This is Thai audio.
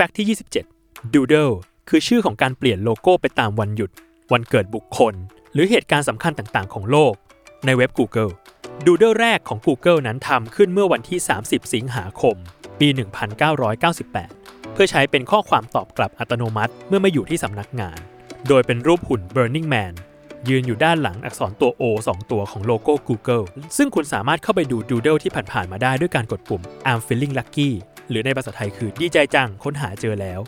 แฟกต์ที่ 27 Doodle คือชื่อของการเปลี่ยนโลโก้ไปตามวันหยุด วันเกิดบุคคล หรือเหตุการณ์สำคัญต่างๆ ของโลก ในเว็บ Google Doodle แรกของ Google นั้นทำขึ้นเมื่อวันที่ 30 สิงหาคม ปี 1998 เพื่อใช้เป็นข้อความตอบกลับอัตโนมัติเมื่อไม่อยู่ที่สำนักงาน โดยเป็นรูปหุ่น Burning Man ยืนอยู่ด้านหลังอักษรตัว O 2 ตัวของโลโก้ Google ซึ่งคุณสามารถเข้าไปดู Doodle ที่ผ่านๆมาได้ด้วยการกดปุ่ม I'm feeling lucky หรือในภาษาไทยคือดีใจจังค้นหาเจอแล้ว